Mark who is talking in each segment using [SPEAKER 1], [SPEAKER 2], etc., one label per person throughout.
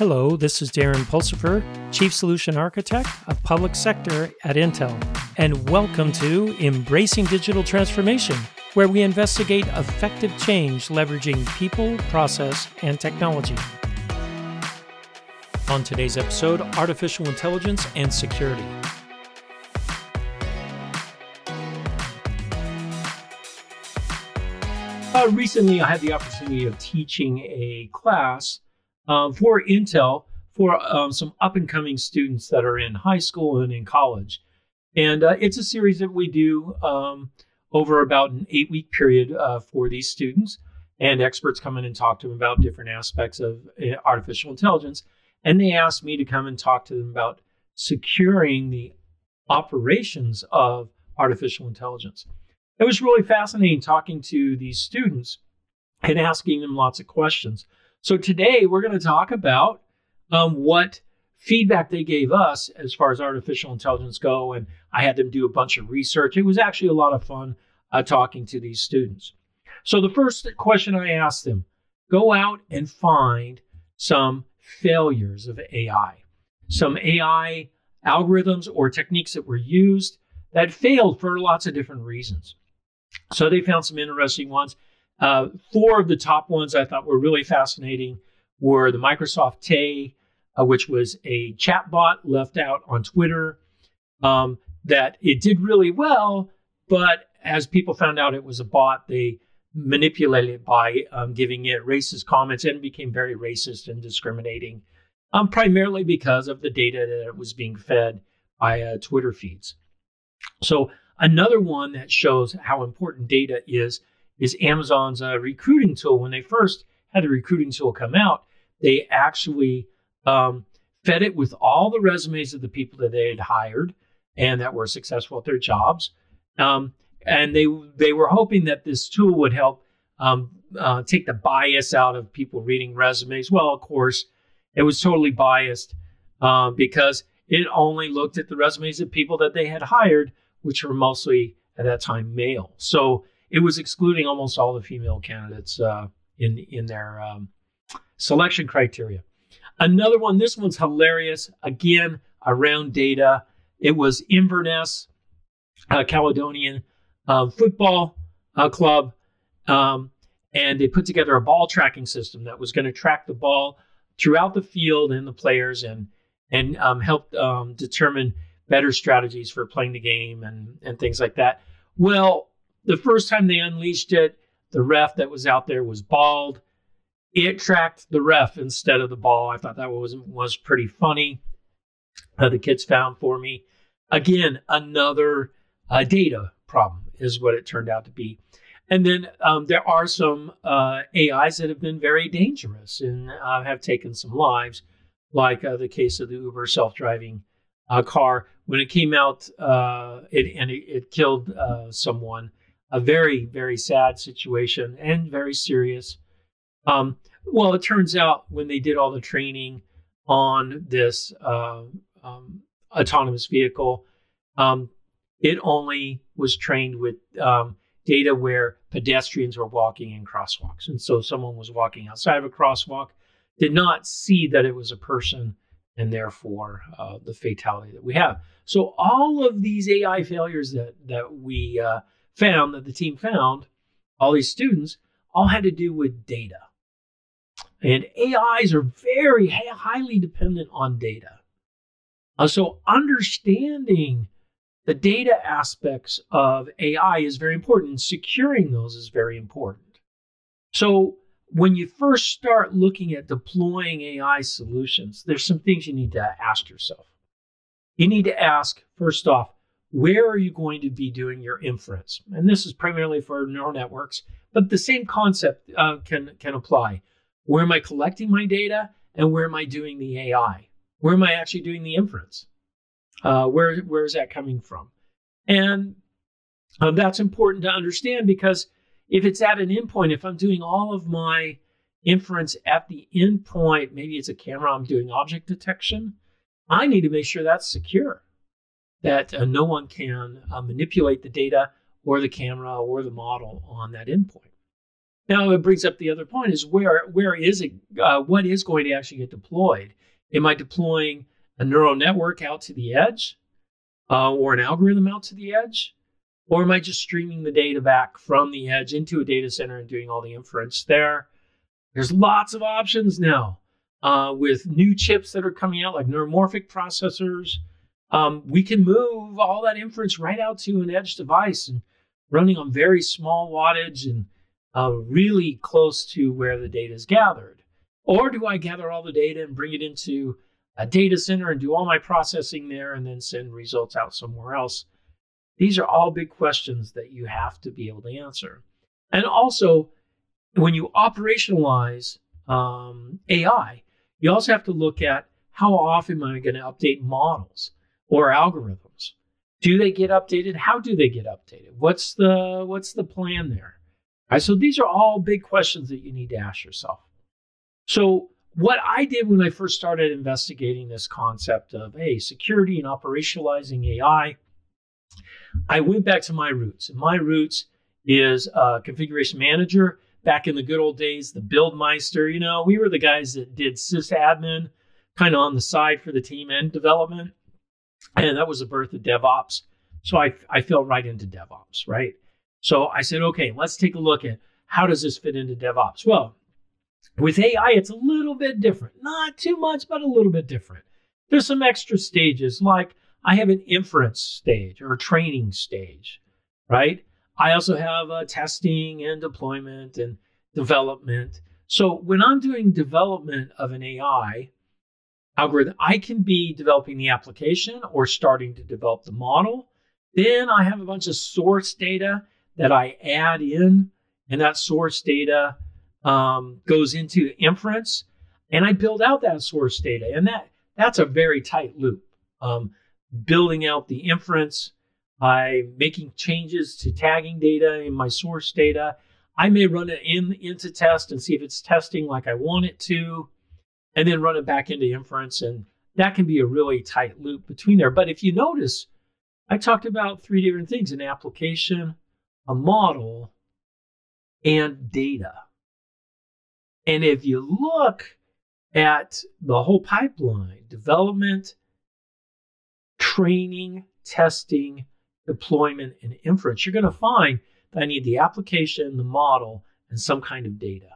[SPEAKER 1] Hello, this is Darren Pulsipher, Chief Solution Architect of Public Sector at Intel, and welcome to Embracing Digital Transformation, where we investigate effective change leveraging people, process, and technology. On today's episode, artificial intelligence and security. Uh, recently, I had the opportunity of teaching a class um, for Intel for um, some up and coming students that are in high school and in college. And uh, it's a series that we do um, over about an eight week period uh, for these students. And experts come in and talk to them about different aspects of uh, artificial intelligence. And they asked me to come and talk to them about securing the operations of artificial intelligence. It was really fascinating talking to these students and asking them lots of questions. So today we're going to talk about um, what feedback they gave us as far as artificial intelligence go, and I had them do a bunch of research. It was actually a lot of fun uh, talking to these students. So the first question I asked them: go out and find some failures of AI, some AI algorithms or techniques that were used that failed for lots of different reasons. So they found some interesting ones. Uh, four of the top ones I thought were really fascinating were the Microsoft Tay, uh, which was a chatbot left out on Twitter. Um, that it did really well, but as people found out it was a bot, they manipulated it by um, giving it racist comments and became very racist and discriminating, um, primarily because of the data that it was being fed by uh, Twitter feeds. So another one that shows how important data is is Amazon's uh, recruiting tool. When they first had the recruiting tool come out, they actually um, fed it with all the resumes of the people that they had hired and that were successful at their jobs. Um, and they they were hoping that this tool would help um, uh, take the bias out of people reading resumes. Well, of course, it was totally biased uh, because it only looked at the resumes of people that they had hired, which were mostly at that time male. So it was excluding almost all the female candidates uh, in in their um, selection criteria. Another one, this one's hilarious. Again, around data. It was Inverness, Caledonian uh, Football Club, um, and they put together a ball tracking system that was going to track the ball throughout the field and the players, and and um, help um, determine better strategies for playing the game and and things like that. Well, the first time they unleashed it, the ref that was out there was bald. It tracked the ref instead of the ball. I thought that was was pretty funny. Uh, the kids found for me. Again, another uh, data problem is what it turned out to be. And then um, there are some uh, AIs that have been very dangerous and uh, have taken some lives, like uh, the case of the Uber self-driving uh, car. When it came out, it and it, it killed someone a very, very sad situation and very serious. Um, well, it turns out when they did all the training on this uh, um, autonomous vehicle, um, it only was trained with um, data where pedestrians were walking in crosswalks. And so someone was walking outside of a crosswalk, did not see that it was a person, and therefore uh, the fatality that we have. So all of these AI failures that that we uh, found that the team found, all these students, all had to do with data. And AIs are very highly dependent on data. Uh, so understanding the data aspects of AI is very important, and securing those is very important. So when you first start looking at deploying AI solutions, there's some things you need to ask yourself. You need to ask, first off, where are you going to be doing your inference? And this is primarily for neural networks, but the same concept uh, can can apply. Where am I collecting my data, and where am I doing the AI? Where am I actually doing the inference? Uh, where where is that coming from? And um, that's important to understand because if it's at an endpoint, if I'm doing all of my inference at the endpoint, maybe it's a camera, I'm doing object detection. I need to make sure that's secure that uh, no one can uh, manipulate the data or the camera or the model on that endpoint. Now it brings up the other point: is where where is it? Uh, what is going to actually get deployed? Am I deploying a neural network out to the edge, uh, or an algorithm out to the edge, or am I just streaming the data back from the edge into a data center and doing all the inference there? There's lots of options now uh, with new chips that are coming out, like neuromorphic processors. Um, we can move all that inference right out to an edge device and running on very small wattage and uh, really close to where the data is gathered. Or do I gather all the data and bring it into a data center and do all my processing there and then send results out somewhere else? These are all big questions that you have to be able to answer. And also, when you operationalize um, AI, you also have to look at how often am I going to update models or algorithms? Do they get updated? How do they get updated? What's the what's the plan there? All right, so these are all big questions that you need to ask yourself. So what I did when I first started investigating this concept of hey, security and operationalizing AI, I went back to my roots. And my roots is a configuration manager back in the good old days, the Buildmeister. You know, we were the guys that did sysadmin kind of on the side for the team and development. And that was the birth of DevOps. So I, I fell right into DevOps, right? So I said, okay, let's take a look at how does this fit into DevOps? Well, with AI, it's a little bit different. Not too much, but a little bit different. There's some extra stages, like I have an inference stage or a training stage, right? I also have uh, testing and deployment and development. So when I'm doing development of an AI algorithm, I can be developing the application or starting to develop the model. Then I have a bunch of source data that I add in, and that source data um, goes into inference, and I build out that source data, and that that's a very tight loop. Um, building out the inference, I'm making changes to tagging data in my source data. I may run it in into test and see if it's testing like I want it to, and then run it back into inference. And that can be a really tight loop between there. But if you notice, I talked about three different things an application, a model, and data. And if you look at the whole pipeline development, training, testing, deployment, and inference, you're going to find that I need the application, the model, and some kind of data.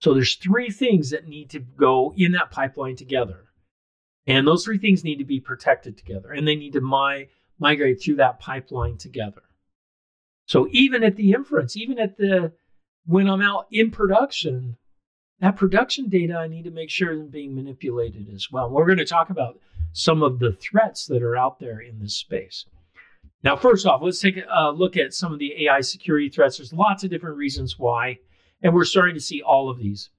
[SPEAKER 1] So there's three things that need to go in that pipeline together. And those three things need to be protected together and they need to mi- migrate through that pipeline together. So even at the inference, even at the when I'm out in production, that production data I need to make sure is being manipulated as well. We're going to talk about some of the threats that are out there in this space. Now, first off, let's take a look at some of the AI security threats. There's lots of different reasons why, and we're starting to see all of these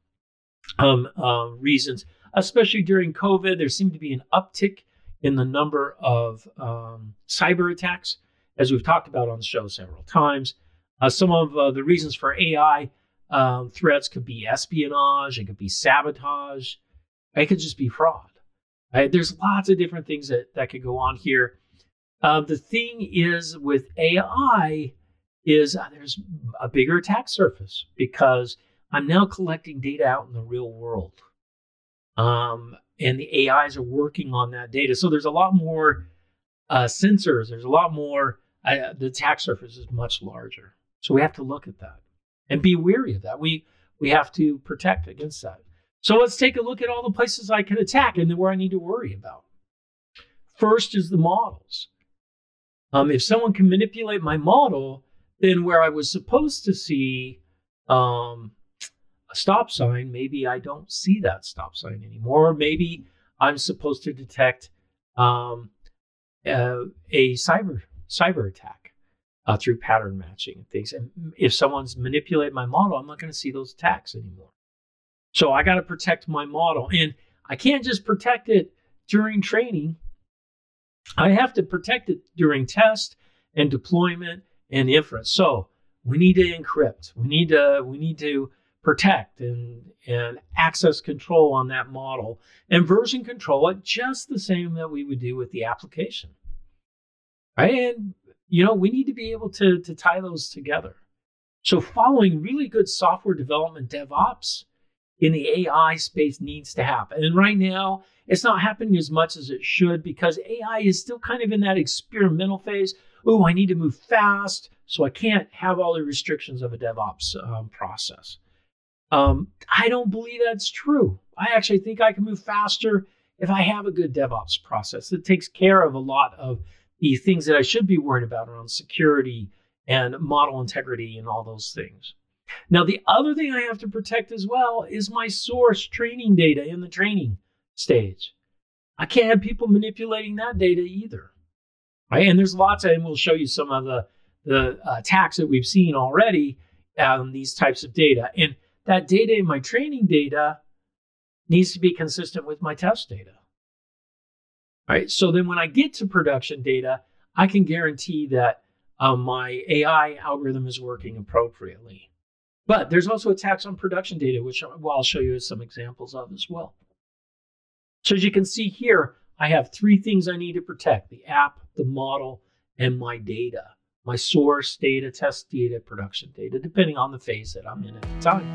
[SPEAKER 1] um, uh, reasons, especially during COVID. There seemed to be an uptick in the number of um, cyber attacks, as we've talked about on the show several times. Uh, some of uh, the reasons for AI um, threats could be espionage, it could be sabotage, it could just be fraud. Right? There's lots of different things that, that could go on here. Uh, the thing is with AI is uh, there's a bigger attack surface because I'm now collecting data out in the real world. Um, and the AIs are working on that data. So there's a lot more uh, sensors. There's a lot more. Uh, the attack surface is much larger. So we have to look at that and be wary of that. We we have to protect against that. So let's take a look at all the places I can attack and where I need to worry about. First is the models. Um, if someone can manipulate my model, then where I was supposed to see um, a stop sign, maybe I don't see that stop sign anymore. Maybe I'm supposed to detect um, a, a cyber cyber attack uh, through pattern matching and things. And if someone's manipulate my model, I'm not going to see those attacks anymore. So I got to protect my model, and I can't just protect it during training. I have to protect it during test and deployment and inference. So we need to encrypt. We need to we need to protect and and access control on that model and version control it just the same that we would do with the application. Right? And you know, we need to be able to to tie those together. So, following really good software development DevOps in the AI space needs to happen. And right now, it's not happening as much as it should because AI is still kind of in that experimental phase. Oh, I need to move fast, so I can't have all the restrictions of a DevOps um, process. Um, I don't believe that's true. I actually think I can move faster if I have a good DevOps process that takes care of a lot of the things that I should be worried about around security and model integrity and all those things. Now, the other thing I have to protect as well is my source training data in the training stage. I can't have people manipulating that data either. Right? And there's lots, of, and we'll show you some of the, the uh, attacks that we've seen already on these types of data. And that data in my training data needs to be consistent with my test data. Right? So then when I get to production data, I can guarantee that um, my AI algorithm is working appropriately. But there's also attacks on production data, which I'll show you some examples of as well. So as you can see here, I have three things I need to protect the app, the model, and my data. My source data, test data, production data, depending on the phase that I'm in at the time.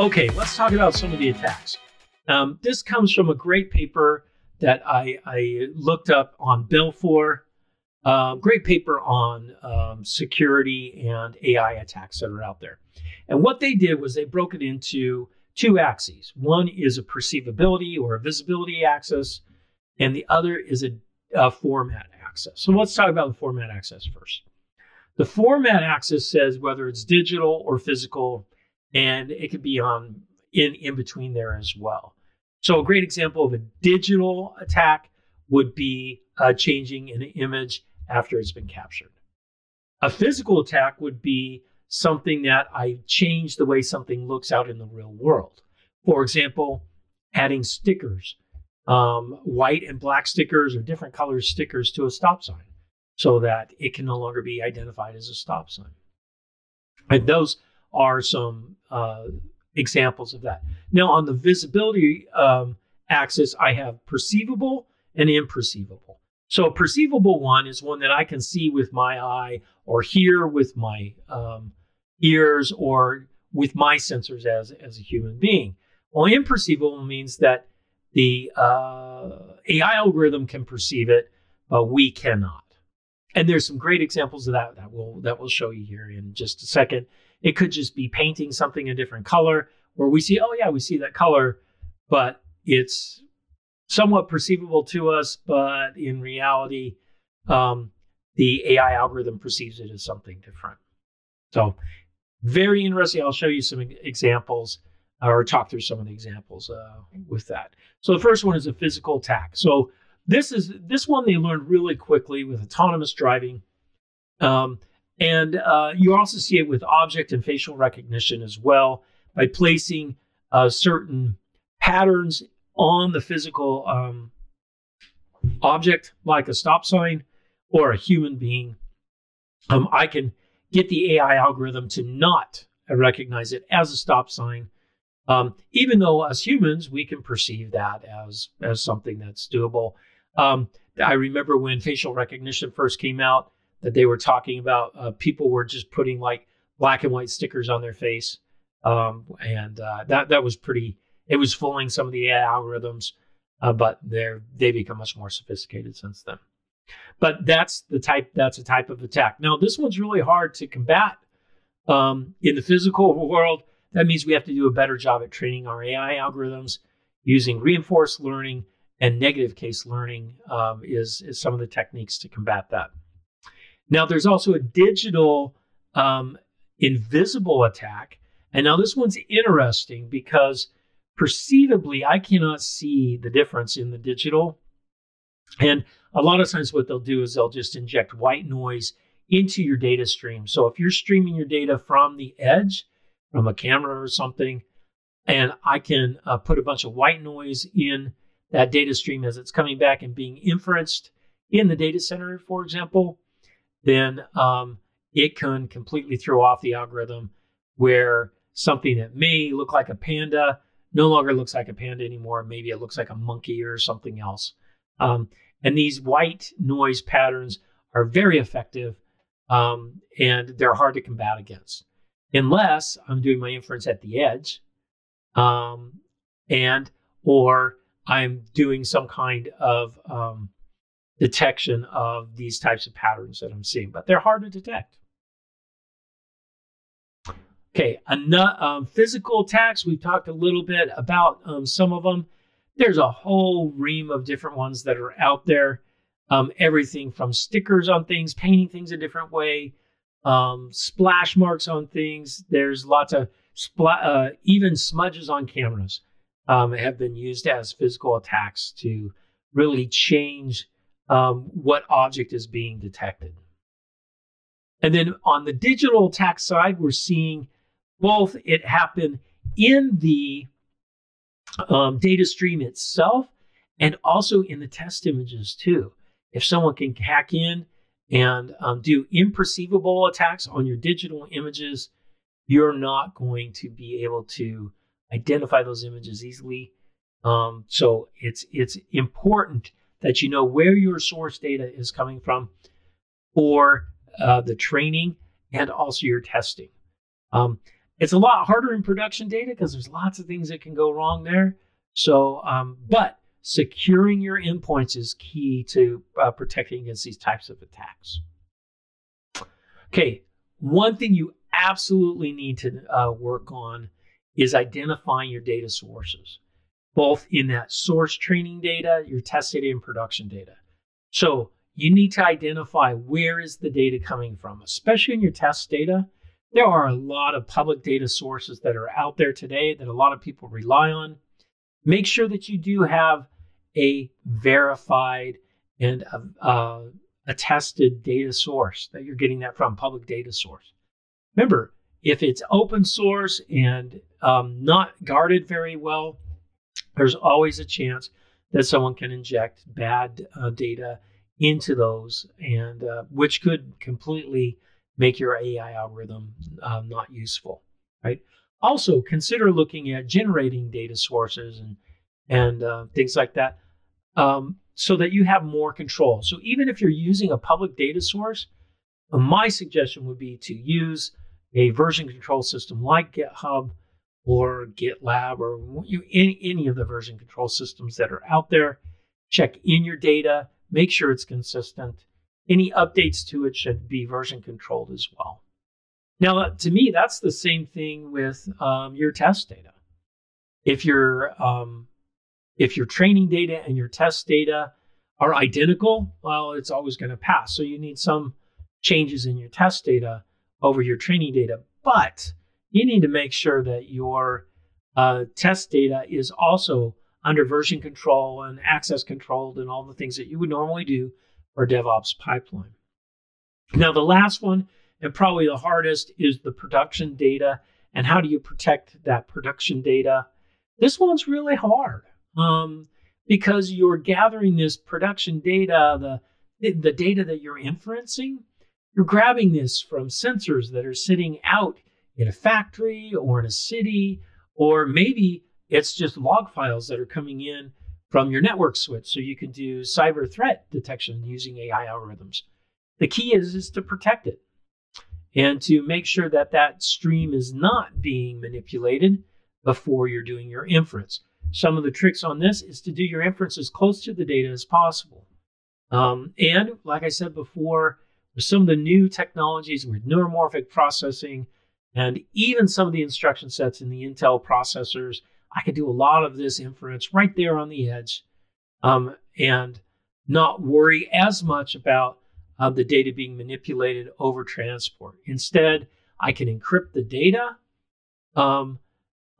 [SPEAKER 1] Okay, let's talk about some of the attacks. Um, this comes from a great paper that I, I looked up on Belfer uh, great paper on um, security and AI attacks that are out there. And what they did was they broke it into two axes. One is a perceivability or a visibility axis, and the other is a, a format axis. So let's talk about the format axis first. The format axis says whether it's digital or physical, and it could be on in, in between there as well. So a great example of a digital attack would be uh, changing an image after it's been captured. A physical attack would be something that I change the way something looks out in the real world. For example, adding stickers, um, white and black stickers or different color stickers to a stop sign so that it can no longer be identified as a stop sign. And those are some uh, examples of that. Now, on the visibility um, axis, I have perceivable and imperceivable. So perceivable one is one that I can see with my eye or hear with my um, ears or with my sensors as, as a human being. Well, imperceivable means that the uh, AI algorithm can perceive it, but we cannot. And there's some great examples of that that we'll that we'll show you here in just a second. It could just be painting something a different color, where we see, oh yeah, we see that color, but it's somewhat perceivable to us, but in reality, um, the AI algorithm perceives it as something different. So, very interesting. I'll show you some examples or talk through some of the examples uh, with that. So, the first one is a physical attack. So, this is this one they learned really quickly with autonomous driving. Um, and uh, you also see it with object and facial recognition as well by placing uh, certain patterns on the physical um, object, like a stop sign or a human being, um, I can get the AI algorithm to not recognize it as a stop sign. Um, even though as humans we can perceive that as as something that's doable. Um, I remember when facial recognition first came out that they were talking about uh, people were just putting like black and white stickers on their face, um, and uh, that that was pretty it was fooling some of the AI algorithms, uh, but they're they become much more sophisticated since then. But that's the type that's a type of attack. Now this one's really hard to combat um, in the physical world. That means we have to do a better job at training our AI algorithms using reinforced learning and negative case learning um, is, is some of the techniques to combat that. Now, there's also a digital um, invisible attack. And now this one's interesting because perceivably, I cannot see the difference in the digital. And a lot of times, what they'll do is they'll just inject white noise into your data stream. So if you're streaming your data from the edge, from a camera or something, and I can uh, put a bunch of white noise in that data stream as it's coming back and being inferenced in the data center, for example, then um, it can completely throw off the algorithm where something that may look like a panda no longer looks like a panda anymore. Maybe it looks like a monkey or something else. Um, and these white noise patterns are very effective um, and they're hard to combat against unless I'm doing my inference at the edge um, and or I'm doing some kind of um, detection of these types of patterns that I'm seeing, but they're hard to detect. Okay, um, physical attacks. We've talked a little bit about um, some of them. There's a whole ream of different ones that are out there. Um, everything from stickers on things, painting things a different way, um, splash marks on things. There's lots of spl- uh, even smudges on cameras um, have been used as physical attacks to really change um, what object is being detected. And then on the digital attack side, we're seeing both it happen in the um, data stream itself and also in the test images too. If someone can hack in and um, do imperceivable attacks on your digital images, you're not going to be able to identify those images easily. Um, so it's it's important that you know where your source data is coming from for uh, the training and also your testing. Um, it's a lot harder in production data because there's lots of things that can go wrong there. So, um, but securing your endpoints is key to uh, protecting against these types of attacks. Okay, one thing you absolutely need to uh, work on is identifying your data sources, both in that source training data, your test data, and production data. So you need to identify where is the data coming from, especially in your test data. There are a lot of public data sources that are out there today that a lot of people rely on. Make sure that you do have a verified and a, attested data source that you're getting that from, public data source. Remember, if it's open source and um, not guarded very well, there's always a chance that someone can inject bad uh, data into those, and uh, which could completely make your AI algorithm uh, not useful, right? Also, consider looking at generating data sources and and uh, things like that, um, so that you have more control. So even if you're using a public data source, uh, my suggestion would be to use a version control system like GitHub or GitLab or you, any, any of the version control systems that are out there. Check in your data, make sure it's consistent. Any updates to it should be version controlled as well. Now, uh, to me, that's the same thing with um, your test data. If your um, if your training data and your test data are identical, well, it's always going to pass. So you need some changes in your test data over your training data, but you need to make sure that your uh, test data is also under version control and access controlled and all the things that you would normally do for a DevOps pipeline. Now, the last one, and probably the hardest, is the production data and how do you protect that production data. This one's really hard um, because you're gathering this production data, the, the data that you're inferencing you're grabbing this from sensors that are sitting out in a factory or in a city, or maybe it's just log files that are coming in from your network switch so you can do cyber threat detection using AI algorithms. The key is, is to protect it and to make sure that that stream is not being manipulated before you're doing your inference. Some of the tricks on this is to do your inference as close to the data as possible. Um, and like I said before, with some of the new technologies with neuromorphic processing and even some of the instruction sets in the Intel processors, I could do a lot of this inference right there on the edge um, and not worry as much about uh, the data being manipulated over transport. Instead, I can encrypt the data, um,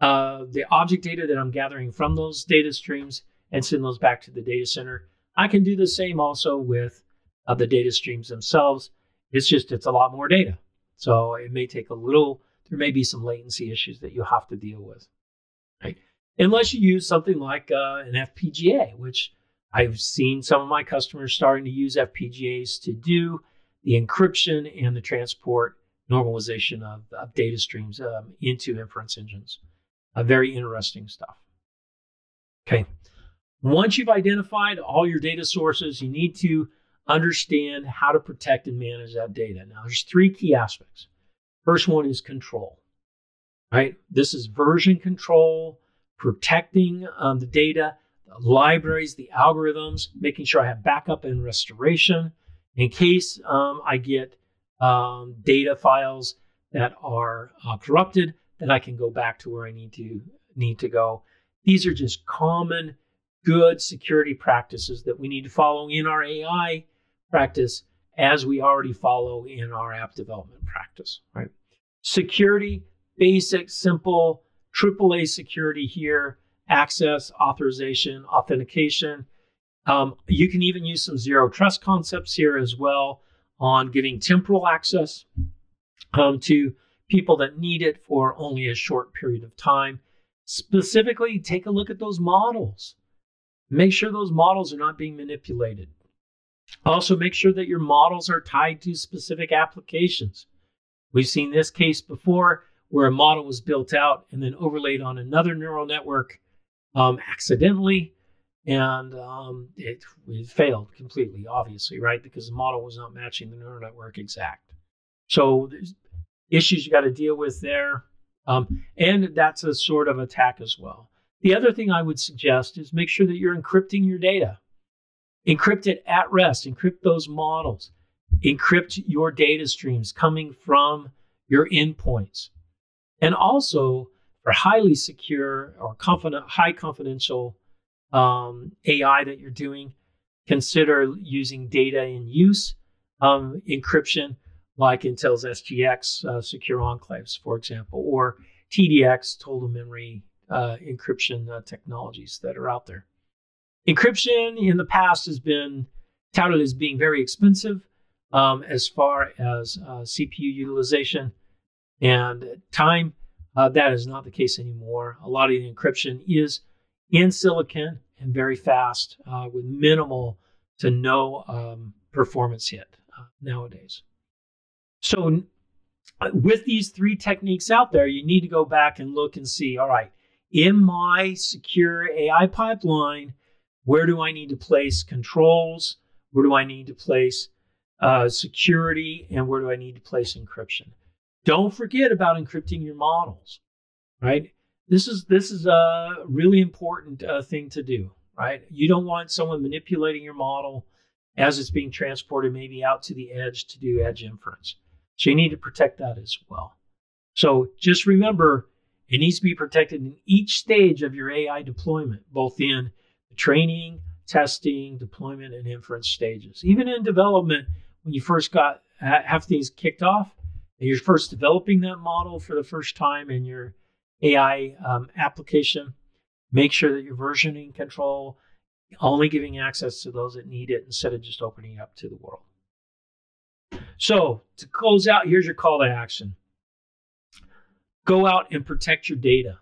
[SPEAKER 1] uh, the object data that I'm gathering from those data streams, and send those back to the data center. I can do the same also with of the data streams themselves. It's just it's a lot more data. So it may take a little, there may be some latency issues that you have to deal with. Right? Unless you use something like uh, an FPGA, which I've seen some of my customers starting to use FPGAs to do the encryption and the transport normalization of, of data streams um, into inference engines. Uh, very interesting stuff. Okay. Once you've identified all your data sources, you need to understand how to protect and manage that data. Now, there's three key aspects. First one is control, right? This is version control, protecting um, the data, the libraries, the algorithms, making sure I have backup and restoration in case um, I get um, data files that are uh, corrupted, that I can go back to where I need to need to go. These are just common good security practices that we need to follow in our AI practice as we already follow in our app development practice, right? Security, basic, simple, AAA security here, access, authorization, authentication. Um, you can even use some zero trust concepts here as well on giving temporal access um, to people that need it for only a short period of time. Specifically, take a look at those models. Make sure those models are not being manipulated. Also, make sure that your models are tied to specific applications. We've seen this case before where a model was built out and then overlaid on another neural network um, accidentally, and um, it, it, failed completely, obviously, right? Because the model was not matching the neural network exact. So there's issues you got to deal with there, um, and that's a sort of attack as well. The other thing I would suggest is make sure that you're encrypting your data. Encrypt it at rest, encrypt those models, encrypt your data streams coming from your endpoints. And also, for highly secure or confident, high confidential um, AI that you're doing, consider using data in use um, encryption, like Intel's SGX uh, secure enclaves, for example, or TDX total memory uh, encryption uh, technologies that are out there. Encryption in the past has been touted as being very expensive um, as far as uh, CPU utilization and time. Uh, that is not the case anymore. A lot of the encryption is in silicon and very fast uh, with minimal to no um, performance hit uh, nowadays. So, with these three techniques out there, you need to go back and look and see all right, in my secure AI pipeline, where do I need to place controls? Where do I need to place uh, security? And where do I need to place encryption? Don't forget about encrypting your models, right? This is this is a really important uh, thing to do, right? You don't want someone manipulating your model as it's being transported maybe out to the edge to do edge inference. So you need to protect that as well. So just remember it needs to be protected in each stage of your AI deployment, both in the training, testing, deployment, and inference stages. Even in development, when you first got have things kicked off and you're first developing that model for the first time in your AI um, application, make sure that you're versioning control, only giving access to those that need it instead of just opening it up to the world. So, to close out, here's your call to action go out and protect your data.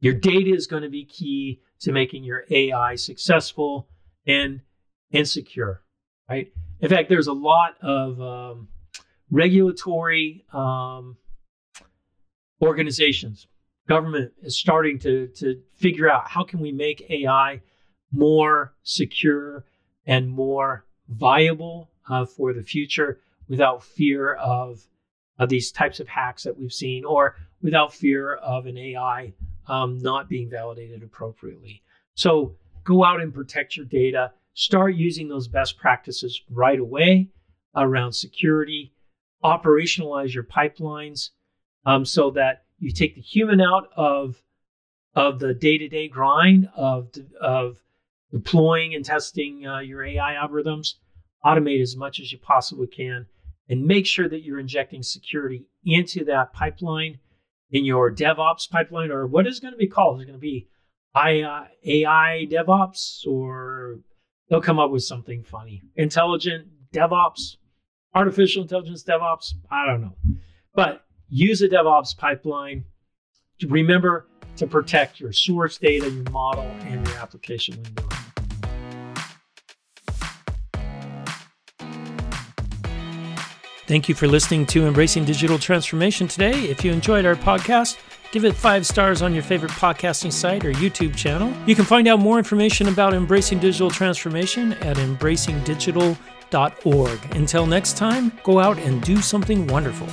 [SPEAKER 1] Your data is going to be key to making your AI successful and, and secure, right? In fact, there's a lot of um, regulatory um, organizations, government is starting to, to figure out how can we make AI more secure and more viable uh, for the future without fear of of these types of hacks that we've seen, or without fear of an AI um, not being validated appropriately. So go out and protect your data. Start using those best practices right away around security. Operationalize your pipelines um, so that you take the human out of of the day-to-day grind of of deploying and testing uh, your AI algorithms. Automate as much as you possibly can and make sure that you're injecting security into that pipeline in your DevOps pipeline, or what is going to be called? Is it going to be AI, AI DevOps, or they'll come up with something funny? Intelligent DevOps, artificial intelligence DevOps, I don't know. But use a DevOps pipeline. Remember to protect your source data, your model, and your application window. Thank you for listening to Embracing Digital Transformation today. If you enjoyed our podcast, give it five stars on your favorite podcasting site or YouTube channel. You can find out more information about Embracing Digital Transformation at embracingdigital.com until next time, go out and do something wonderful.